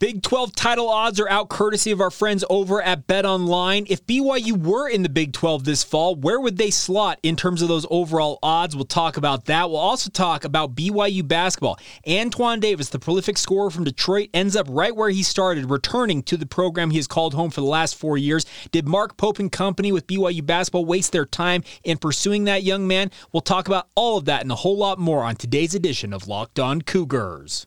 Big 12 title odds are out courtesy of our friends over at Bet Online. If BYU were in the Big 12 this fall, where would they slot in terms of those overall odds? We'll talk about that. We'll also talk about BYU basketball. Antoine Davis, the prolific scorer from Detroit, ends up right where he started, returning to the program he has called home for the last four years. Did Mark Pope and company with BYU basketball waste their time in pursuing that young man? We'll talk about all of that and a whole lot more on today's edition of Locked On Cougars.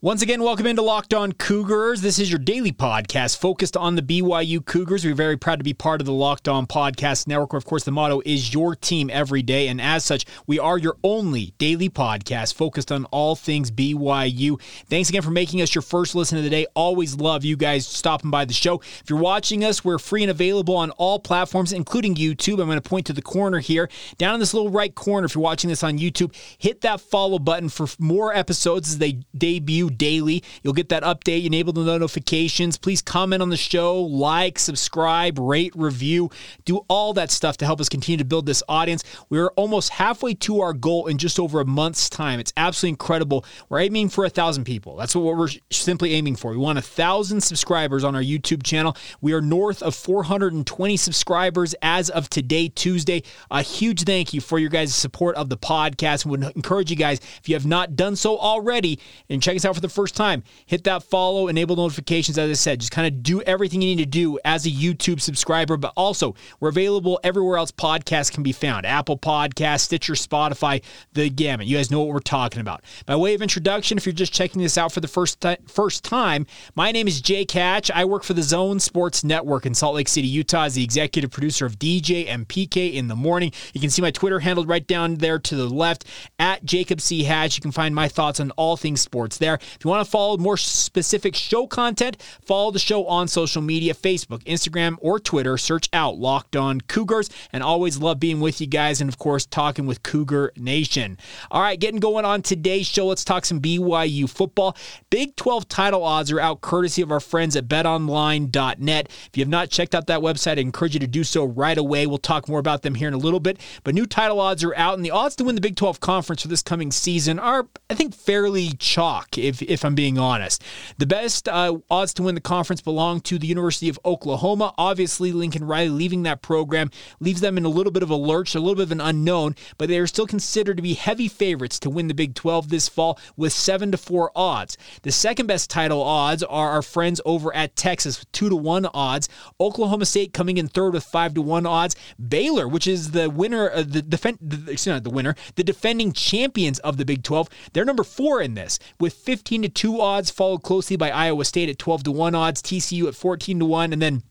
Once again, welcome into Locked On Cougars. This is your daily podcast focused on the BYU Cougars. We're very proud to be part of the Locked On Podcast Network. Of course, the motto is your team every day. And as such, we are your only daily podcast focused on all things BYU. Thanks again for making us your first listen of the day. Always love you guys stopping by the show. If you're watching us, we're free and available on all platforms, including YouTube. I'm going to point to the corner here. Down in this little right corner, if you're watching this on YouTube, hit that follow button for more episodes as they debut daily. You'll get that update, enable the notifications. Please comment on the show, like, subscribe, rate, review, do all that stuff to help us continue to build this audience. We're almost halfway to our goal in just over a month's time. It's absolutely incredible. We're aiming for a thousand people. That's what we're simply aiming for. We want a thousand subscribers on our YouTube channel. We are north of 420 subscribers as of today, Tuesday. A huge thank you for your guys' support of the podcast. We would encourage you guys, if you have not done so already, and check us out for the first time, hit that follow, enable notifications. As I said, just kind of do everything you need to do as a YouTube subscriber. But also, we're available everywhere else podcasts can be found Apple Podcasts, Stitcher, Spotify, the gamut. You guys know what we're talking about. By way of introduction, if you're just checking this out for the first, first time, my name is Jake Hatch. I work for the Zone Sports Network in Salt Lake City, Utah, as the executive producer of DJ and PK in the morning. You can see my Twitter handle right down there to the left at Jacob C. Hatch. You can find my thoughts on all things sports there. If you want to follow more specific show content, follow the show on social media Facebook, Instagram, or Twitter. Search out Locked On Cougars. And always love being with you guys and, of course, talking with Cougar Nation. All right, getting going on today's show. Let's talk some BYU football. Big 12 title odds are out courtesy of our friends at betonline.net. If you have not checked out that website, I encourage you to do so right away. We'll talk more about them here in a little bit. But new title odds are out, and the odds to win the Big 12 conference for this coming season are, I think, fairly chalk, if, if I'm being honest. The best uh, odds to win the conference belong to the University of Oklahoma. Obviously, Lincoln Riley leaving that program leaves them in a little bit of a lurch, a little bit of an unknown, but they are still considered to be heavy favorites to win the Big 12 this fall with 7 to 4 odds. The second best title odds are our friends over at Texas with 2 to 1 odds. Oklahoma State coming in third with 5 to 1 odds. Baylor, which is the winner, uh, the, defend, the, excuse me, the winner, the defending champions of the Big 12, they're number 4 in this with 15 to 2 odds, followed closely by Iowa State at 12 to 1 odds, TCU at 14 to 1, and then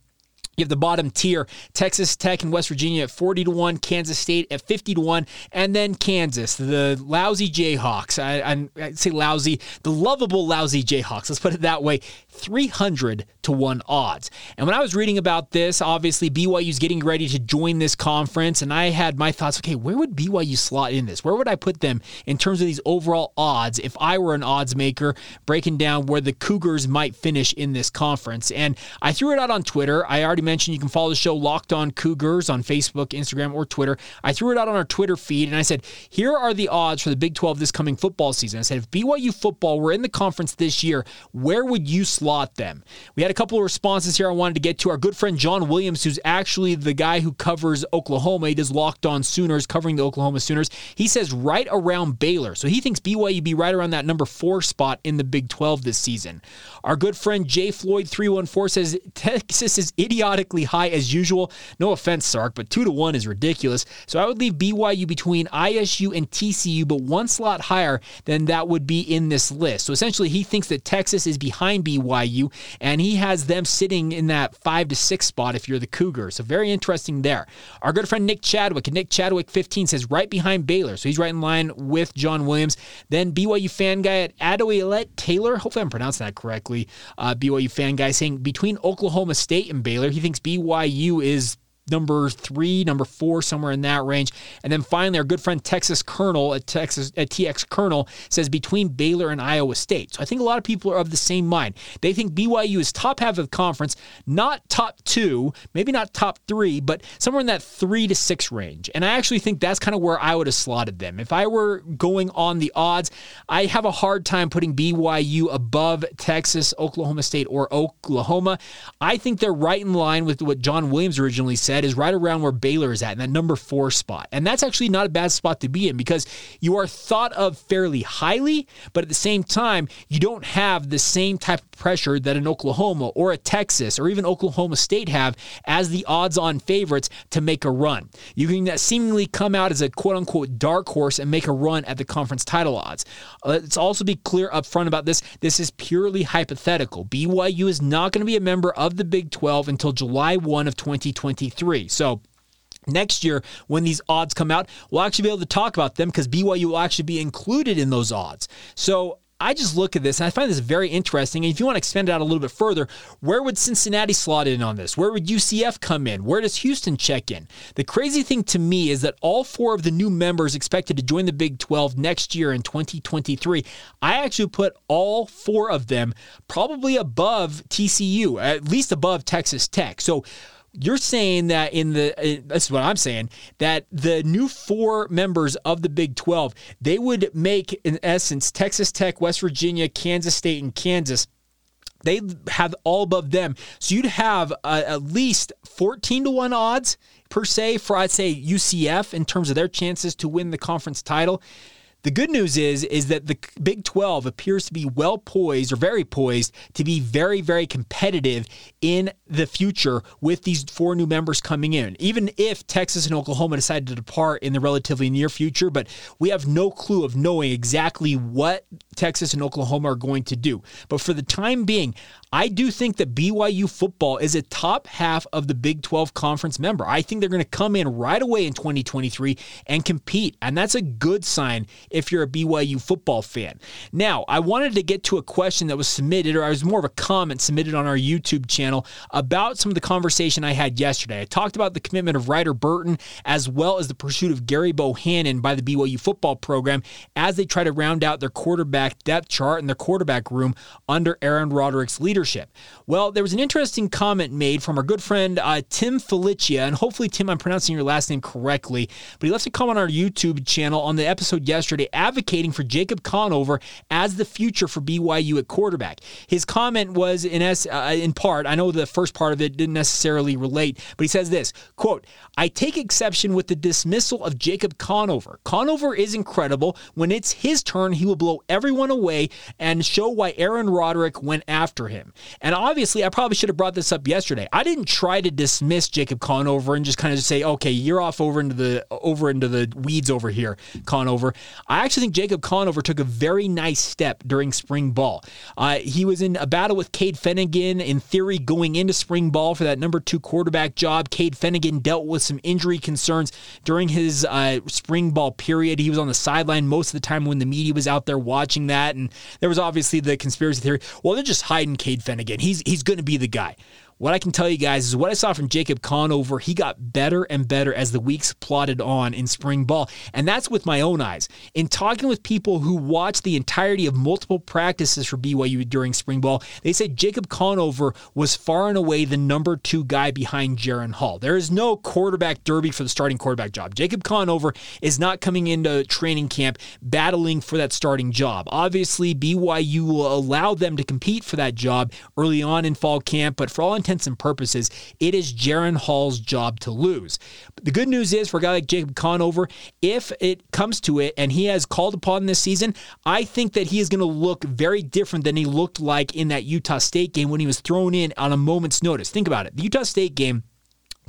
you have the bottom tier, Texas Tech and West Virginia at 40 to 1, Kansas State at 50 to 1, and then Kansas, the lousy Jayhawks. I, I, say lousy, the lovable lousy Jayhawks. Let's put it that way. 300 to 1 odds. And when I was reading about this, obviously BYU's getting ready to join this conference, and I had my thoughts okay, where would BYU slot in this? Where would I put them in terms of these overall odds if I were an odds maker breaking down where the Cougars might finish in this conference? And I threw it out on Twitter. I already mentioned you can follow the show Locked On Cougars on Facebook, Instagram, or Twitter. I threw it out on our Twitter feed and I said, here are the odds for the Big 12 this coming football season. I said, if BYU football were in the conference this year, where would you slot them? We had a couple of responses here I wanted to get to. Our good friend John Williams, who's actually the guy who covers Oklahoma, he does Locked On Sooners, covering the Oklahoma Sooners. He says right around Baylor. So he thinks BYU be right around that number four spot in the Big 12 this season. Our good friend Jay Floyd 314 says Texas is idiotically high as usual. No offense, Sark, but two to one is ridiculous. So I would leave BYU between ISU and TCU, but one slot higher than that would be in this list. So essentially, he thinks that Texas is behind BYU, and he has them sitting in that five to six spot if you're the Cougars. So very interesting there. Our good friend Nick Chadwick, Nick Chadwick 15 says right behind Baylor. So he's right in line with John Williams. Then BYU fan guy at Adoilet Taylor, hopefully I'm pronouncing that correctly. Uh, BYU fan guy saying between Oklahoma State and Baylor, he thinks BYU is number three, number four, somewhere in that range. And then finally, our good friend Texas Colonel at Texas at TX Colonel says between Baylor and Iowa State. So I think a lot of people are of the same mind. They think BYU is top half of the conference, not top two, maybe not top three, but somewhere in that three to six range. And I actually think that's kind of where I would have slotted them. If I were going on the odds, I have a hard time putting BYU above Texas, Oklahoma State, or Oklahoma. I think they're right in line with what John Williams originally said is right around where Baylor is at in that number four spot. And that's actually not a bad spot to be in because you are thought of fairly highly, but at the same time, you don't have the same type of pressure that an Oklahoma or a Texas or even Oklahoma State have as the odds on favorites to make a run. You can seemingly come out as a quote unquote dark horse and make a run at the conference title odds. Uh, let's also be clear up front about this. This is purely hypothetical. BYU is not going to be a member of the Big 12 until July 1 of 2023 three. So Next year, when these odds come out, we'll actually be able to talk about them because BYU will actually be included in those odds. So I just look at this and I find this very interesting. And if you want to expand it out a little bit further, where would Cincinnati slot in on this? Where would UCF come in? Where does Houston check in? The crazy thing to me is that all four of the new members expected to join the Big 12 next year in 2023, I actually put all four of them probably above TCU, at least above Texas Tech. So you're saying that in the uh, this is what I'm saying that the new four members of the Big 12 they would make in essence Texas Tech, West Virginia, Kansas State, and Kansas. They have all above them, so you'd have uh, at least 14 to one odds per se for I'd say UCF in terms of their chances to win the conference title. The good news is is that the Big 12 appears to be well poised or very poised to be very very competitive in the future with these four new members coming in. Even if Texas and Oklahoma decide to depart in the relatively near future, but we have no clue of knowing exactly what Texas and Oklahoma are going to do. But for the time being, I do think that BYU football is a top half of the Big 12 conference member. I think they're going to come in right away in 2023 and compete. And that's a good sign if you're a BYU football fan. Now, I wanted to get to a question that was submitted, or I was more of a comment submitted on our YouTube channel about some of the conversation I had yesterday. I talked about the commitment of Ryder Burton as well as the pursuit of Gerry Bohanon by the BYU football program as they try to round out their quarterback depth chart and their quarterback room under Aaron Roderick's leadership leadership. Well, there was an interesting comment made from our good friend uh, Tim Felicia, and hopefully, Tim, I'm pronouncing your last name correctly, but he left a comment on our YouTube channel on the episode yesterday advocating for Jacob Conover as the future for BYU at quarterback. His comment was in, es- uh, in part, I know the first part of it didn't necessarily relate, but he says this quote, I take exception with the dismissal of Jacob Conover. Conover is incredible. When it's his turn, he will blow everyone away and show why Aaron Roderick went after him. And obviously, I probably should have brought this up yesterday. I didn't try to dismiss Jacob Conover and just kind of just say, okay, you're off over into the over into the weeds over here, Conover. I actually think Jacob Conover took a very nice step during spring ball. Uh, he was in a battle with Cade Fennegan, in theory, going into spring ball for that number two quarterback job. Cade Fennegan dealt with some injury concerns during his uh, spring ball period. He was on the sideline most of the time when the media was out there watching that, and there was obviously the conspiracy theory. Well, they're just hiding Cade Fennegan. He's he's going to be the guy. What I can tell you guys is what I saw from Jacob Conover, he got better and better as the weeks plodded on in spring ball. And that's with my own eyes. In talking with people who watched the entirety of multiple practices for BYU during spring ball, they said Jacob Conover was far and away the number two guy behind Jaren Hall. There is no quarterback derby for the starting quarterback job. Jacob Conover is not coming into training camp battling for that starting job. Obviously, BYU will allow them to compete for that job early on in fall camp, but for all intents and purposes, it is Jaren Hall's job to lose. But the good news is for a guy like Jacob Conover, if it comes to it and he has called upon this season, I think that he is going to look very different than he looked like in that Utah State game when he was thrown in on a moment's notice. Think about it. The Utah State game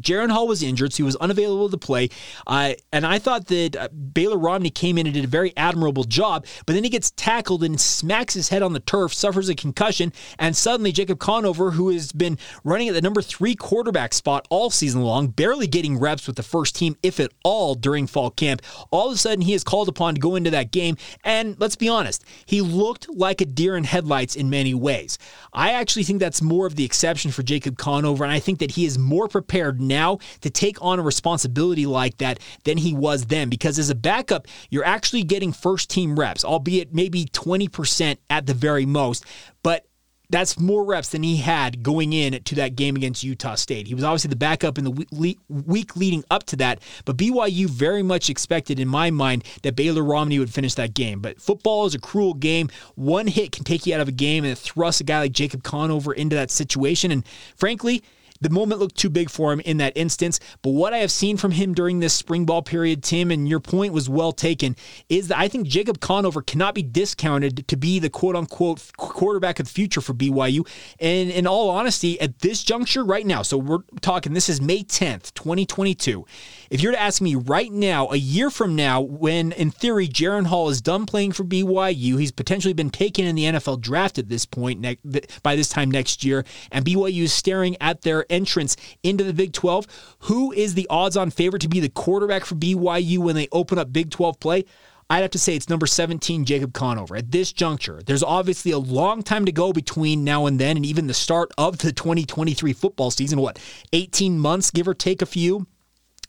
Jaren Hall was injured, so he was unavailable to play. Uh, and I thought that uh, Baylor Romney came in and did a very admirable job, but then he gets tackled and smacks his head on the turf, suffers a concussion, and suddenly Jacob Conover, who has been running at the number three quarterback spot all season long, barely getting reps with the first team, if at all, during fall camp, all of a sudden he is called upon to go into that game. And let's be honest, he looked like a deer in headlights in many ways. I actually think that's more of the exception for Jacob Conover, and I think that he is more prepared now to take on a responsibility like that than he was then. Because as a backup, you're actually getting first team reps, albeit maybe 20% at the very most. But that's more reps than he had going in to that game against Utah State. He was obviously the backup in the week leading up to that, but BYU very much expected, in my mind, that Baylor Romney would finish that game. But football is a cruel game. One hit can take you out of a game and thrust a guy like Jacob Conover into that situation. And frankly, the moment looked too big for him in that instance. But what I have seen from him during this spring ball period, Tim, and your point was well taken, is that I think Jacob Conover cannot be discounted to be the quote unquote quarterback of the future for BYU. And in all honesty, at this juncture right now, so we're talking, this is May 10th, 2022. If you're to ask me right now, a year from now, when in theory Jaren Hall is done playing for BYU, he's potentially been taken in the NFL draft at this point ne- by this time next year, and BYU is staring at their entrance into the Big 12. Who is the odds on favorite to be the quarterback for BYU when they open up Big 12 play? I'd have to say it's number 17, Jacob Conover. At this juncture, there's obviously a long time to go between now and then, and even the start of the 2023 football season. What, 18 months, give or take a few?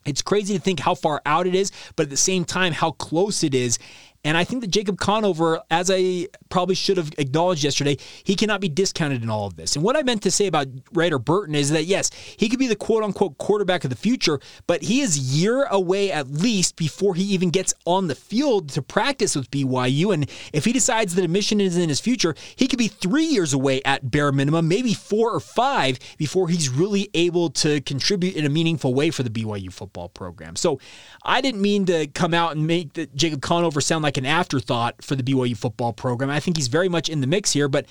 It's crazy to think how far out it is, but at the same time, how close it is. And I think that Jacob Conover, as I probably should have acknowledged yesterday, he cannot be discounted in all of this. And what I meant to say about Ryder Burton is that, yes, he could be the quote unquote quarterback of the future, but he is year away at least before he even gets on the field to practice with BYU. And if he decides that a mission is in his future, he could be three years away at bare minimum, maybe four or five before he's really able to contribute in a meaningful way for the BYU football program. So I didn't mean to come out and make the Jacob Conover sound like like an afterthought for the BYU football program. I think he's very much in the mix here, but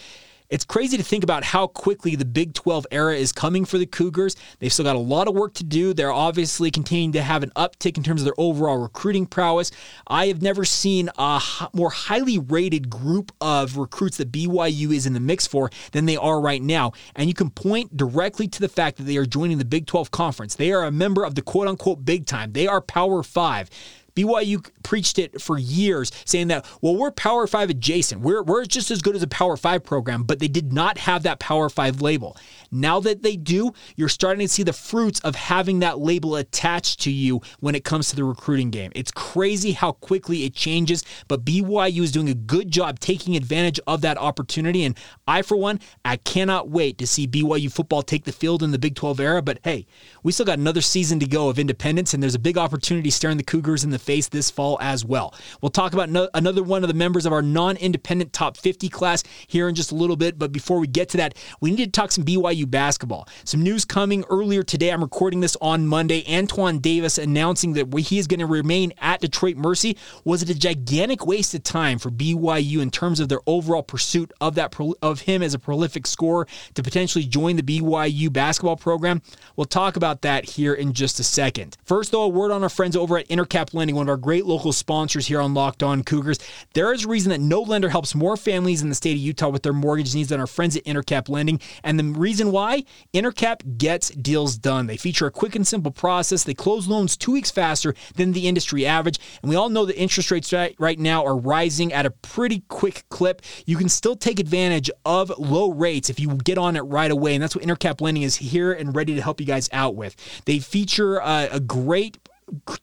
it's crazy to think about how quickly the Big 12 era is coming for the Cougars. They've still got a lot of work to do. They're obviously continuing to have an uptick in terms of their overall recruiting prowess. I have never seen a more highly rated group of recruits that BYU is in the mix for than they are right now. And you can point directly to the fact that they are joining the Big 12 Conference. They are a member of the quote unquote big time, they are Power Five. BYU preached it for years, saying that, well, we're Power Five adjacent. We're, we're just as good as a Power Five program, but they did not have that Power Five label. Now that they do, you're starting to see the fruits of having that label attached to you when it comes to the recruiting game. It's crazy how quickly it changes, but BYU is doing a good job taking advantage of that opportunity. And I, for one, I cannot wait to see BYU football take the field in the Big 12 era. But hey, we still got another season to go of independence, and there's a big opportunity staring the Cougars in the face this fall as well. We'll talk about no, another one of the members of our non independent top 50 class here in just a little bit. But before we get to that, we need to talk some BYU basketball. Some news coming earlier today. I'm recording this on Monday. Antoine Davis announcing that he is going to remain at Detroit Mercy. Was it a gigantic waste of time for BYU in terms of their overall pursuit of that of him as a prolific scorer to potentially join the BYU basketball program? We'll talk about that here in just a second. First, though, a word on our friends over at Intercap Lending, one of our great local sponsors here on Locked On Cougars. There is a reason that no lender helps more families in the state of Utah with their mortgage needs than our friends at Intercap Lending, and the reason why? Intercap gets deals done. They feature a quick and simple process. They close loans two weeks faster than the industry average. And we all know that interest rates right now are rising at a pretty quick clip. You can still take advantage of low rates if you get on it right away. And that's what Intercap Lending is here and ready to help you guys out with. They feature a, a great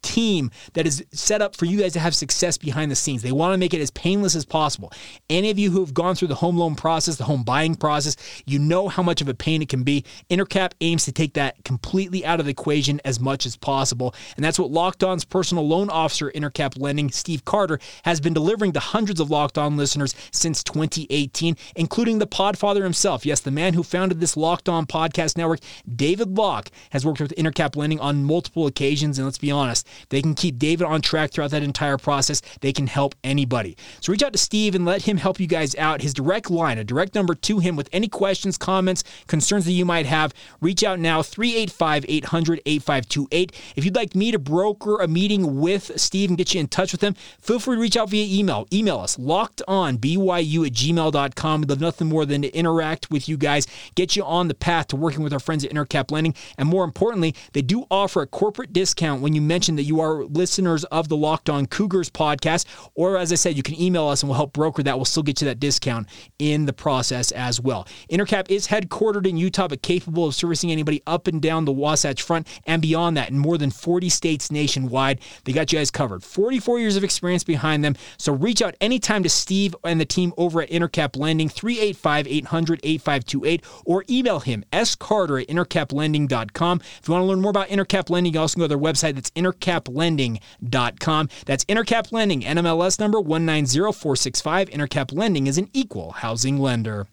team that is set up for you guys to have success behind the scenes. They want to make it as painless as possible. Any of you who have gone through the home loan process, the home buying process, you know how much of a pain it can be. Intercap aims to take that completely out of the equation as much as possible. And that's what Locked On's personal loan officer, Intercap Lending, Steve Carter, has been delivering to hundreds of Locked On listeners since 2018, including the podfather himself. Yes, the man who founded this Locked On podcast network, David Locke, has worked with Intercap Lending on multiple occasions. And let's be honest, they can keep David on track throughout that entire process. They can help anybody. So reach out to Steve and let him help you guys out. His direct line, a direct number to him with any questions, comments, concerns that you might have. Reach out now, 385 800 8528. If you'd like me to broker a meeting with Steve and get you in touch with him, feel free to reach out via email. Email us, lockedonbyu at gmail.com. We'd love nothing more than to interact with you guys, get you on the path to working with our friends at Intercap Lending. And more importantly, they do offer a corporate discount when you mention that you are listeners of the Locked On Cougars podcast. Or as I said, you can email us and we'll help broker that. We'll still get you that discount in the process as well. Intercap is headquartered in Utah, but capable of servicing anybody up and down the Wasatch Front and beyond that in more than 40 states nationwide. They got you guys covered. 44 years of experience behind them. So reach out anytime to Steve and the team over at Intercap Lending, 385 800 8528, or email him, scarter at intercaplending.com. If you want to learn more about Intercap Lending, you also can go to their website. That's intercaplending.com. That's Intercap Lending, NMLS number 190465. Intercap Lending is an equal housing lender.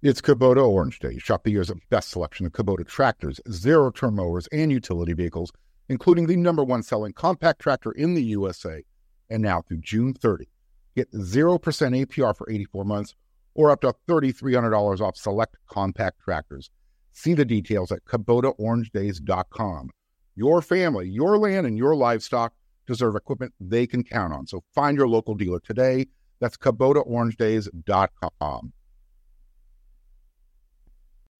It's Kubota Orange Day. Shop the year's best selection of Kubota tractors, zero turn mowers, and utility vehicles, including the number one selling compact tractor in the USA. And now through June 30, get 0% APR for 84 months or up to $3,300 off select compact tractors. See the details at KubotaOrangeDays.com. Your family, your land, and your livestock deserve equipment they can count on. So find your local dealer today. That's KubotaOrangeDays.com.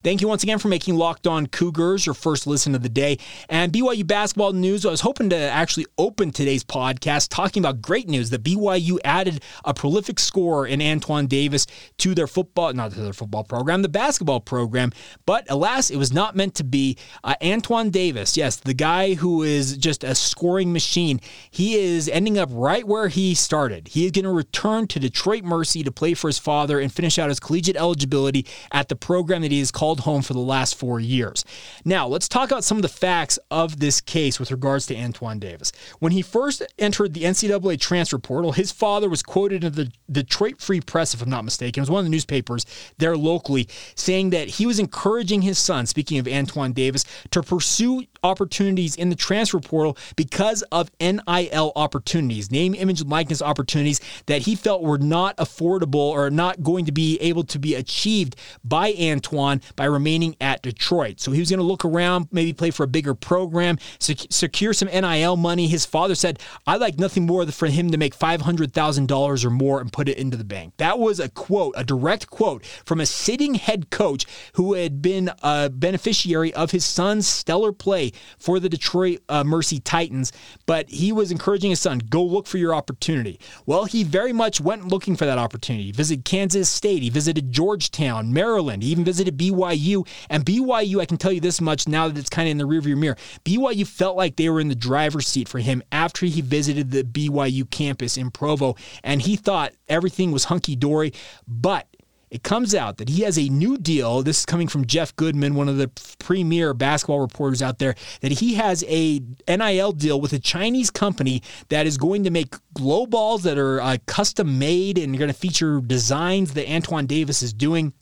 Thank you once again for making Locked On Cougars your first listen of the day. And BYU basketball news, I was hoping to actually open today's podcast talking about great news that BYU added a prolific scorer in Antoine Davis to their football, not to their football program, the basketball program. But alas, it was not meant to be. Uh, Antoine Davis, yes, the guy who is just a scoring machine, he is ending up right where he started. He is going to return to Detroit Mercy to play for his father and finish out his collegiate eligibility at the program that he is called called home for the last four years. Now, let's talk about some of the facts of this case with regards to Antoine Davis. When he first entered the NCAA transfer portal, his father was quoted in the Detroit Free Press, if I'm not mistaken. It was one of the newspapers there locally, saying that he was encouraging his son, speaking of Antoine Davis, to pursue opportunities in the transfer portal because of NIL opportunities, name, image, likeness opportunities that he felt were not affordable or not going to be able to be achieved by Antoine by remaining at Detroit. So he was going to look around, maybe play for a bigger program, sec- secure some NIL money. His father said, I like nothing more for him to make $500,000 or more and put it into the bank. That was a quote, a direct quote from a sitting head coach who had been a beneficiary of his son's stellar play for the Detroit uh, Mercy Titans, but he was encouraging his son, go look for your opportunity. Well, he very much went looking for that opportunity. He visited Kansas State, he visited Georgetown, Maryland, he even visited BYU. And BYU, I can tell you this much now that it's kind of in the rearview mirror. BYU felt like they were in the driver's seat for him after he visited the BYU campus in Provo, and he thought everything was hunky dory, but it comes out that he has a new deal. This is coming from Jeff Goodman, one of the premier basketball reporters out there, that he has a NIL deal with a Chinese company that is going to make glow balls that are uh, custom made and going to feature designs that Antoine Davis is doing.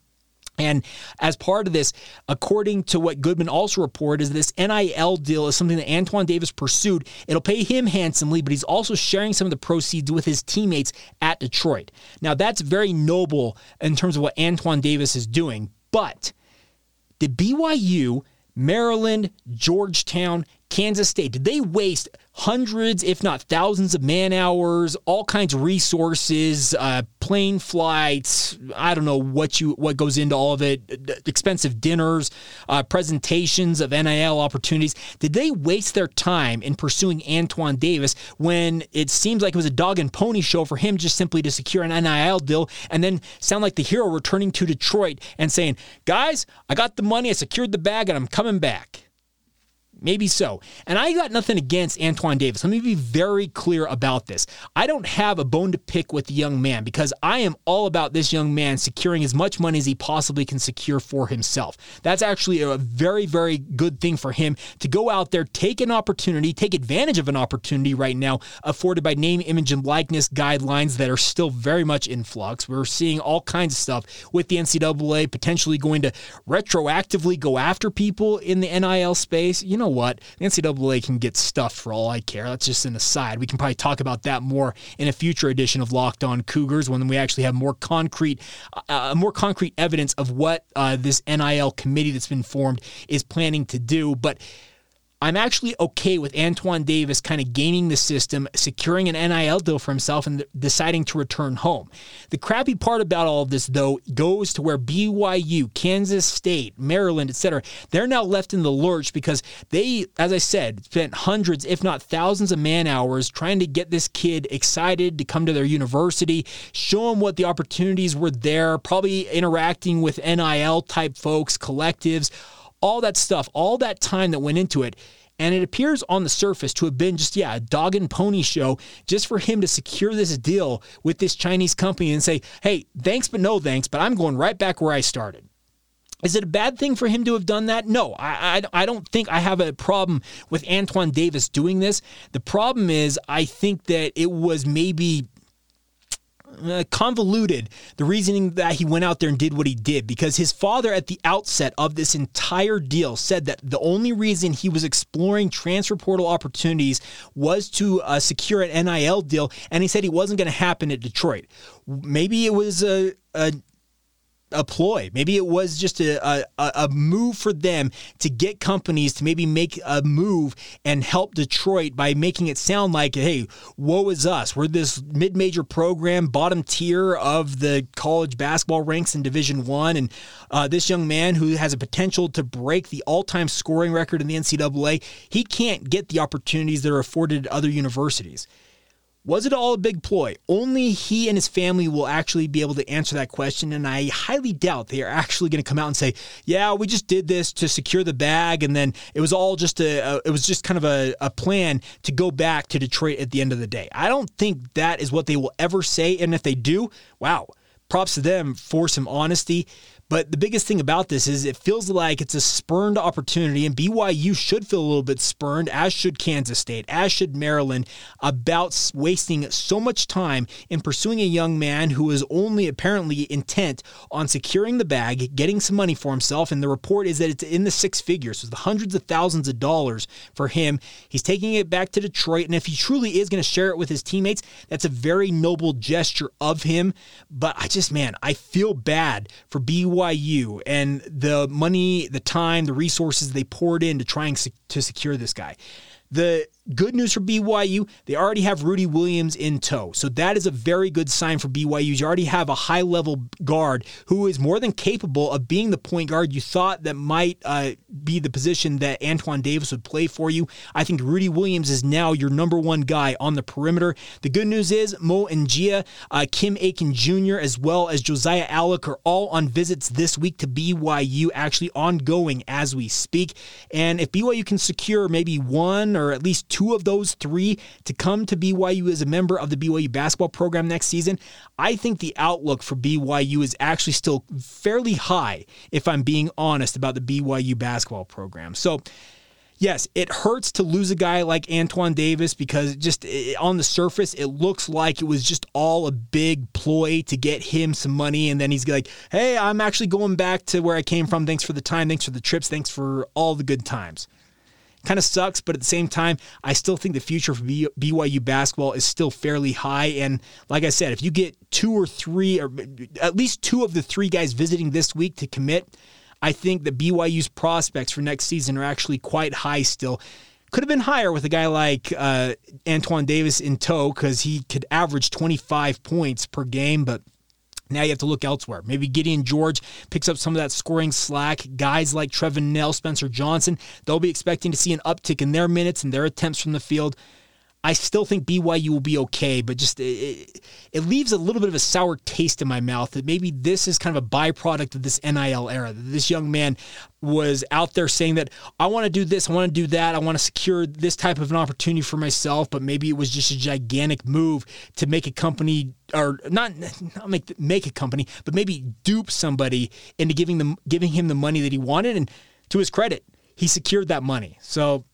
And as part of this, according to what Goodman also reported, is this NIL deal is something that Antoine Davis pursued. It'll pay him handsomely, but he's also sharing some of the proceeds with his teammates at Detroit. Now, that's very noble in terms of what Antoine Davis is doing. But did BYU, Maryland, Georgetown, Kansas State, did they waste hundreds, if not thousands of man hours, all kinds of resources, uh, plane flights. I don't know what you what goes into all of it. Expensive dinners, uh, presentations of NIL opportunities. Did they waste their time in pursuing Antoine Davis when it seems like it was a dog and pony show for him just simply to secure an NIL deal and then sound like the hero returning to Detroit and saying, "Guys, I got the money, I secured the bag, and I'm coming back." Maybe so. And I got nothing against Antoine Davis. Let me be very clear about this. I don't have a bone to pick with the young man because I am all about this young man securing as much money as he possibly can secure for himself. That's actually a very, very good thing for him to go out there, take an opportunity, take advantage of an opportunity right now afforded by name, image, and likeness guidelines that are still very much in flux. We're seeing all kinds of stuff with the NCAA potentially going to retroactively go after people in the NIL space. You know, know what? The NCAA can get stuffed for all I care. That's just an aside. We can probably talk about that more in a future edition of Locked On Cougars when we actually have more concrete, uh, more concrete evidence of what uh, this NIL committee that's been formed is planning to do. But I'm actually okay with Antoine Davis kind of gaming the system, securing an NIL deal for himself, and deciding to return home. The crappy part about all of this, though, goes to where BYU, Kansas State, Maryland, etc., they're now left in the lurch because they, as I said, spent hundreds, if not thousands of man hours trying to get this kid excited to come to their university, show him what the opportunities were there, probably interacting with NIL type folks, collectives all that stuff, all that time that went into it. And it appears on the surface to have been just, yeah, a dog and pony show just for him to secure this deal with this Chinese company and say, hey, thanks, but no thanks, but I'm going right back where I started. Is it a bad thing for him to have done that? No, I, I, I, don't think I have a problem with Antoine Davis doing this. The problem is, I think that it was maybe uh, convoluted the reasoning that he went out there and did what he did because his father at the outset of this entire deal said that the only reason he was exploring transfer portal opportunities was to uh, secure an NIL deal and he said he wasn't going to happen at Detroit. Maybe it was a, a a ploy. Maybe it was just a, a, a move for them to get companies to maybe make a move and help Detroit by making it sound like, hey, woe is us. We're this mid-major program, bottom tier of the college basketball ranks in Division One, and uh, this young man who has a potential to break the all-time scoring record in the NCAA, he can't get the opportunities that are afforded at other universities. Was it all a big ploy? Only he and his family will actually be able to answer that question, and I highly doubt they are actually going to come out and say, "Yeah, we just did this to secure the bag, and then it was all just a, a it was just kind of a, a plan to go back to Detroit at the end of the day." I don't think that is what they will ever say, and if they do, wow, props to them for some honesty. But the biggest thing about this is it feels like it's a spurned opportunity, and BYU should feel a little bit spurned, as should Kansas State, as should Maryland, about wasting so much time in pursuing a young man who is only apparently intent on securing the bag, getting some money for himself. And the report is that it's in the six figures, so the hundreds of thousands of dollars for him. He's taking it back to Detroit, and if he truly is going to share it with his teammates, that's a very noble gesture of him. But I just, man, I feel bad for BYU BYU and the money, the time, the resources they poured in to trying to secure this guy. The good news for BYU, they already have Rudi Williams in tow. So that is a very good sign for BYU. You already have a high level guard who is more than capable of being the point guard you thought that might uh, be the position that Antoine Davis would play for you. I think Rudi Williams is now your number one guy on the perimeter. The good news is Mo Ngia, uh, Kim Aiken Jr., as well as Josiah Allick are all on visits this week to BYU, actually ongoing as we speak. And if BYU can secure maybe one or at least two of those three to come to BYU as a member of the BYU basketball program next season, I think the outlook for BYU is actually still fairly high, if I'm being honest about the BYU basketball program. So, yes, it hurts to lose a guy like Antoine Davis because just it, on the surface, it looks like it was just all a big ploy to get him some money. And then he's like, hey, I'm actually going back to where I came from. Thanks for the time. Thanks for the trips. Thanks for all the good times kind of sucks, but at the same time, I still think the future for BYU basketball is still fairly high. And like I said, if you get two or three, or at least two of the three guys visiting this week to commit, I think that BYU's prospects for next season are actually quite high still. Could have been higher with a guy like uh, Antoine Davis in tow because he could average 25 points per game, but now you have to look elsewhere. Maybe Gideon George picks up some of that scoring slack. Guys like Trevin Knell, Spencer Johnson, they'll be expecting to see an uptick in their minutes and their attempts from the field. I still think BYU will be okay, but just it, it leaves a little bit of a sour taste in my mouth that maybe this is kind of a byproduct of this NIL era. That This young man was out there saying that I want to do this, I want to do that, I want to secure this type of an opportunity for myself, but maybe it was just a gigantic move to make a company or not not make make a company, but maybe dupe somebody into giving them giving him the money that he wanted and to his credit, he secured that money. So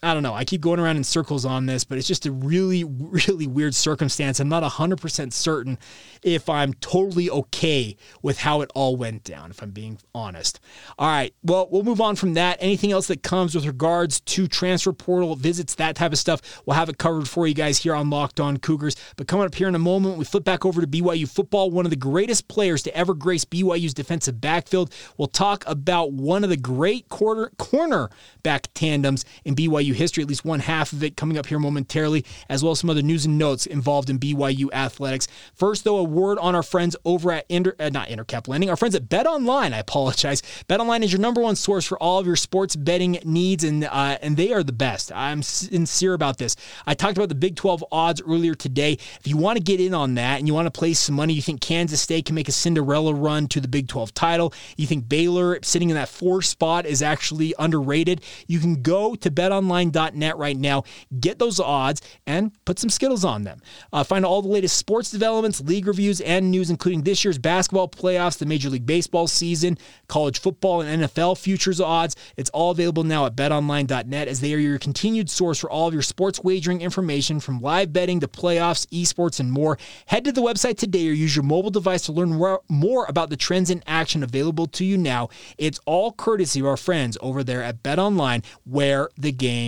I don't know. I keep going around in circles on this, but it's just a really, really weird circumstance. I'm not 100% certain if I'm totally okay with how it all went down, if I'm being honest. All right. Well, we'll move on from that. Anything else that comes with regards to transfer portal visits, that type of stuff, we'll have it covered for you guys here on Locked On Cougars. But coming up here in a moment, we flip back over to BYU football. One of the greatest players to ever grace BYU's defensive backfield. We'll talk about one of the great quarter cornerback tandems in BYU BYU history, at least one half of it coming up here momentarily, as well as some other news and notes involved in BYU athletics. First, though, a word on our friends over at Inter, uh, not Intercap Lending, our friends at Bet Online. I apologize. Bet Online is your number one source for all of your sports betting needs, and uh, and they are the best. I'm sincere about this. I talked about the Big 12 odds earlier today. If you want to get in on that and you want to place some money, you think Kansas State can make a Cinderella run to the Big 12 title, you think Baylor sitting in that four spot is actually underrated, you can go to Bet Online betonline.net right now. Get those odds and put some Skittles on them. Uh, find all the latest sports developments, league reviews, and news, including this year's basketball playoffs, the Major League Baseball season, college football, and NFL futures odds. It's all available now at betonline.net as they are your continued source for all of your sports wagering information from live betting to playoffs, esports, and more. Head to the website today or use your mobile device to learn more about the trends in action available to you now. It's all courtesy of our friends over there at BetOnline, where the game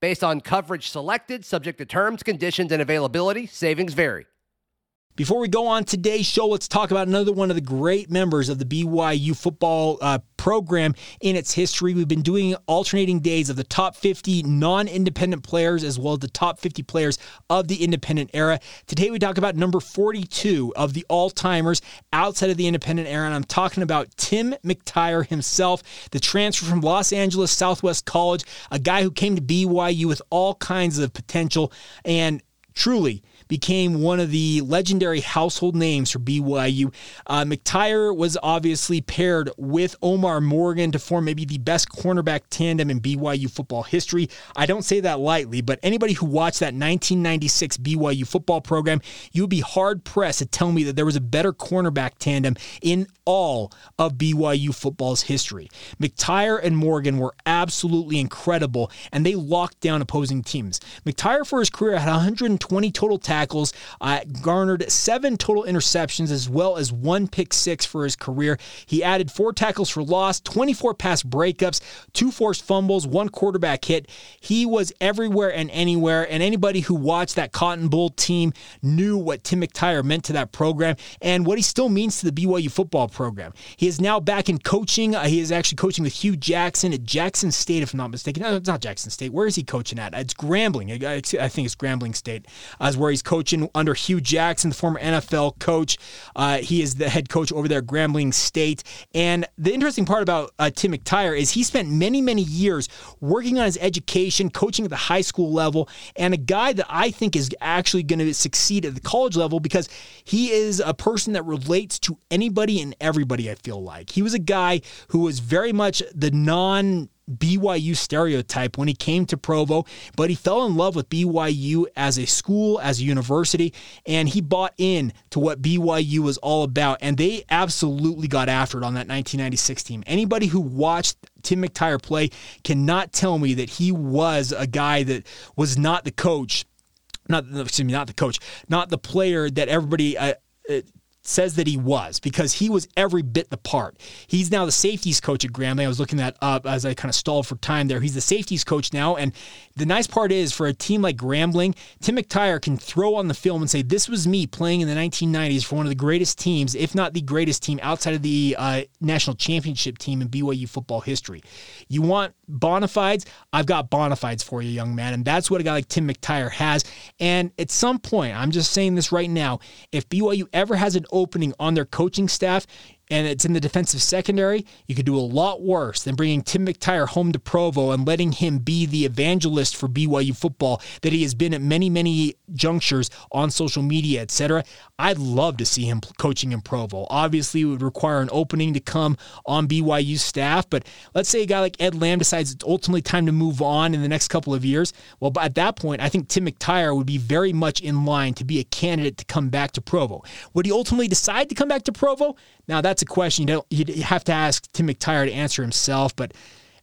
Based on coverage selected, subject to terms, conditions, and availability, savings vary. Before we go on today's show, let's talk about another one of the great members of the BYU football uh, program in its history. We've been doing alternating days of the top 50 non independent players as well as the top 50 players of the independent era. Today, we talk about number 42 of the all timers outside of the independent era, and I'm talking about Tim McTyer himself, the transfer from Los Angeles Southwest College, a guy who came to BYU with all kinds of potential and truly became one of the legendary household names for BYU. Uh, McTyer was obviously paired with Omar Morgan to form maybe the best cornerback tandem in BYU football history. I don't say that lightly, but anybody who watched that 1996 BYU football program, you would be hard pressed to tell me that there was a better cornerback tandem in all of BYU football's history. McTyer and Morgan were absolutely incredible, and they locked down opposing teams. McTyer, for his career, had 120 total tackles tackles, uh, garnered seven total interceptions as well as one pick six for his career. He added four tackles for loss, 24 pass breakups, two forced fumbles, one quarterback hit. He was everywhere and anywhere, and anybody who watched that Cotton Bowl team knew what Tim McTyer meant to that program and what he still means to the BYU football program. He is now back in coaching. Uh, he is actually coaching with Hue Jackson at Jackson State, if I'm not mistaken. No, it's not Jackson State. Where is he coaching at? It's Grambling. I, think it's Grambling State, uh, where he's coaching under Hue Jackson, the former NFL coach. Uh, he is the head coach over there at Grambling State. And the interesting part about uh, Tim McTyer is he spent many, many years working on his education, coaching at the high school level, and a guy that I think is actually going to succeed at the college level because he is a person that relates to anybody and everybody, I feel like. He was a guy who was very much the non BYU stereotype when he came to Provo, but he fell in love with BYU as a school, as a university, and he bought in to what BYU was all about. And they absolutely got after it on that 1996 team. Anybody who watched Tim McTyer play cannot tell me that he was a guy that was not the coach, not excuse me, not the coach, not the player that everybody. Uh, uh says that he was because he was every bit the part. He's now the safeties coach at Grambling. I was looking that up as I kind of stalled for time there. He's the safeties coach now. And the nice part is for a team like Grambling, Tim McTyer can throw on the film and say, This was me playing in the 1990s for one of the greatest teams, if not the greatest team outside of the uh, national championship team in BYU football history. You want bona fides? I've got bona fides for you, young man. And that's what a guy like Tim McTyer has. And at some point, I'm just saying this right now, if BYU ever has an opening on their coaching staff, and it's in the defensive secondary, you could do a lot worse than bringing Tim McTyer home to Provo and letting him be the evangelist for BYU football that he has been at many, many junctures on social media, etc. I'd love to see him coaching in Provo. Obviously, it would require an opening to come on BYU staff, but let's say a guy like Ed Lamb decides it's ultimately time to move on in the next couple of years. Well, at that point, I think Tim McTyer would be very much in line to be a candidate to come back to Provo. Would he ultimately decide to come back to Provo? Now, that's a question you don't you have to ask Tim McTyer to answer himself, but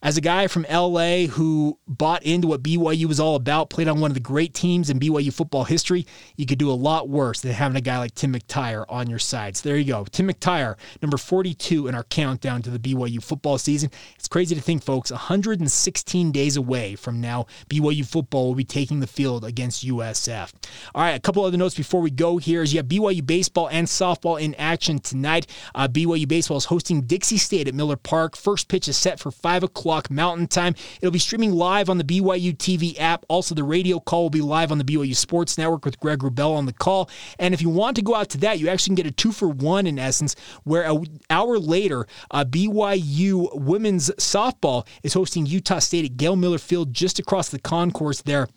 as a guy from LA who bought into what BYU was all about, played on one of the great teams in BYU football history, you could do a lot worse than having a guy like Tim McTyer on your side. So there you go. Tim McTyer, number 42 in our countdown to the BYU football season. It's crazy to think, folks, 116 days away from now, BYU football will be taking the field against USF. All right, a couple other notes before we go here is you have BYU baseball and softball in action tonight. Uh, BYU baseball is hosting Dixie State at Miller Park. First pitch is set for 5 o'clock o'clock Mountain Time. It'll be streaming live on the BYU TV app. Also, the radio call will be live on the BYU Sports Network with Greg Wrubell on the call. And if you want to go out to that, you actually can get a two for one in essence, where an hour later, uh, BYU women's softball is hosting Utah State at Gail Miller Field just across the concourse there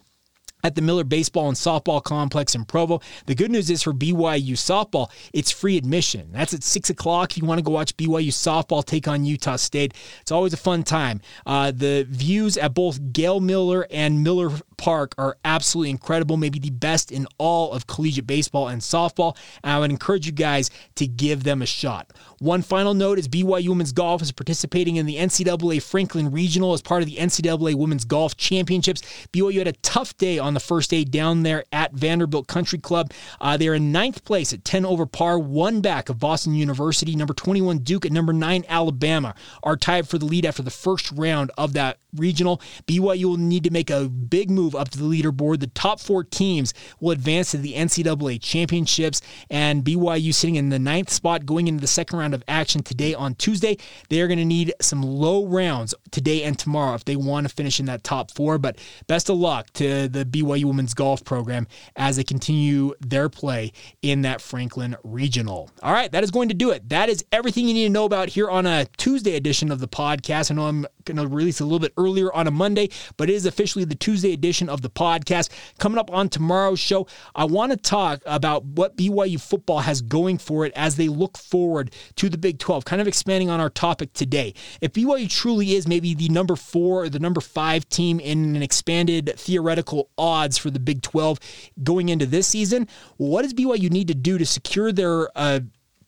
at the Miller Baseball and Softball Complex in Provo. The good news is for BYU softball, it's free admission. That's at 6 o'clock. If you want to go watch BYU softball take on Utah State, it's always a fun time. Uh, the views at both Gail Miller and Miller Park are absolutely incredible, maybe the best in all of collegiate baseball and softball. And I would encourage you guys to give them a shot. One final note is BYU Women's Golf is participating in the NCAA Franklin Regional as part of the NCAA Women's Golf Championships. BYU had a tough day on the first day down there at Vanderbilt Country Club. Uh, they're in ninth place at 10 over par, one back of Boston University. Number 21 Duke and number 9 Alabama are tied for the lead after the first round of that regional. BYU will need to make a big move up to the leaderboard. The top four teams will advance to the NCAA championships, and BYU sitting in the ninth spot going into the second round of action today on Tuesday. They are going to need some low rounds today and tomorrow if they want to finish in that top four. But best of luck to the BYU women's golf program as they continue their play in that Franklin regional. All right, that is going to do it. That is everything you need to know about here on a Tuesday edition of the podcast. I know I'm going to release a little bit earlier on a Monday, but it is officially the Tuesday edition of the podcast. Coming up on tomorrow's show, I want to talk about what BYU football has going for it as they look forward to the Big 12, kind of expanding on our topic today. If BYU truly is maybe the number four or the number five team in an expanded theoretical odds for the Big 12 going into this season, what does BYU need to do to secure their uh,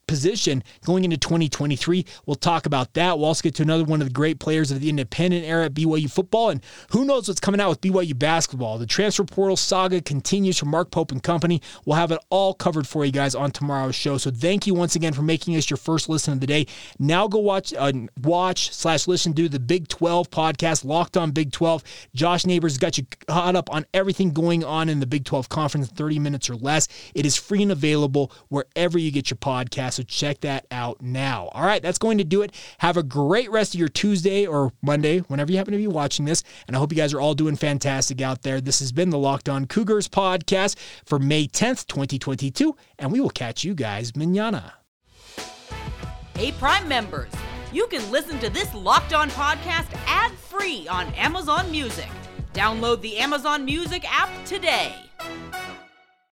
position going into 2023. We'll talk about that. We'll also get to another one of the great players of the independent era at BYU football. And who knows what's coming out with BYU basketball. The transfer portal saga continues for Mark Pope and company. We'll have it all covered for you guys on tomorrow's show. So thank you once again for making us your first listen of the day. Now go watch, uh, watch slash listen to the Big 12 podcast, Locked on Big 12. Josh Neighbors got you caught up on everything going on in the Big 12 conference in 30 minutes or less. It is free and available wherever you get your podcast. So check that out now. All right, that's going to do it. Have a great rest of your Tuesday or Monday, whenever you happen to be watching this. And I hope you guys are all doing fantastic out there. This has been the Locked On Cougars podcast for May 10th, 2022. And we will catch you guys manana. Hey, Prime members, you can listen to this Locked On podcast ad free on Amazon Music. Download the Amazon Music app today.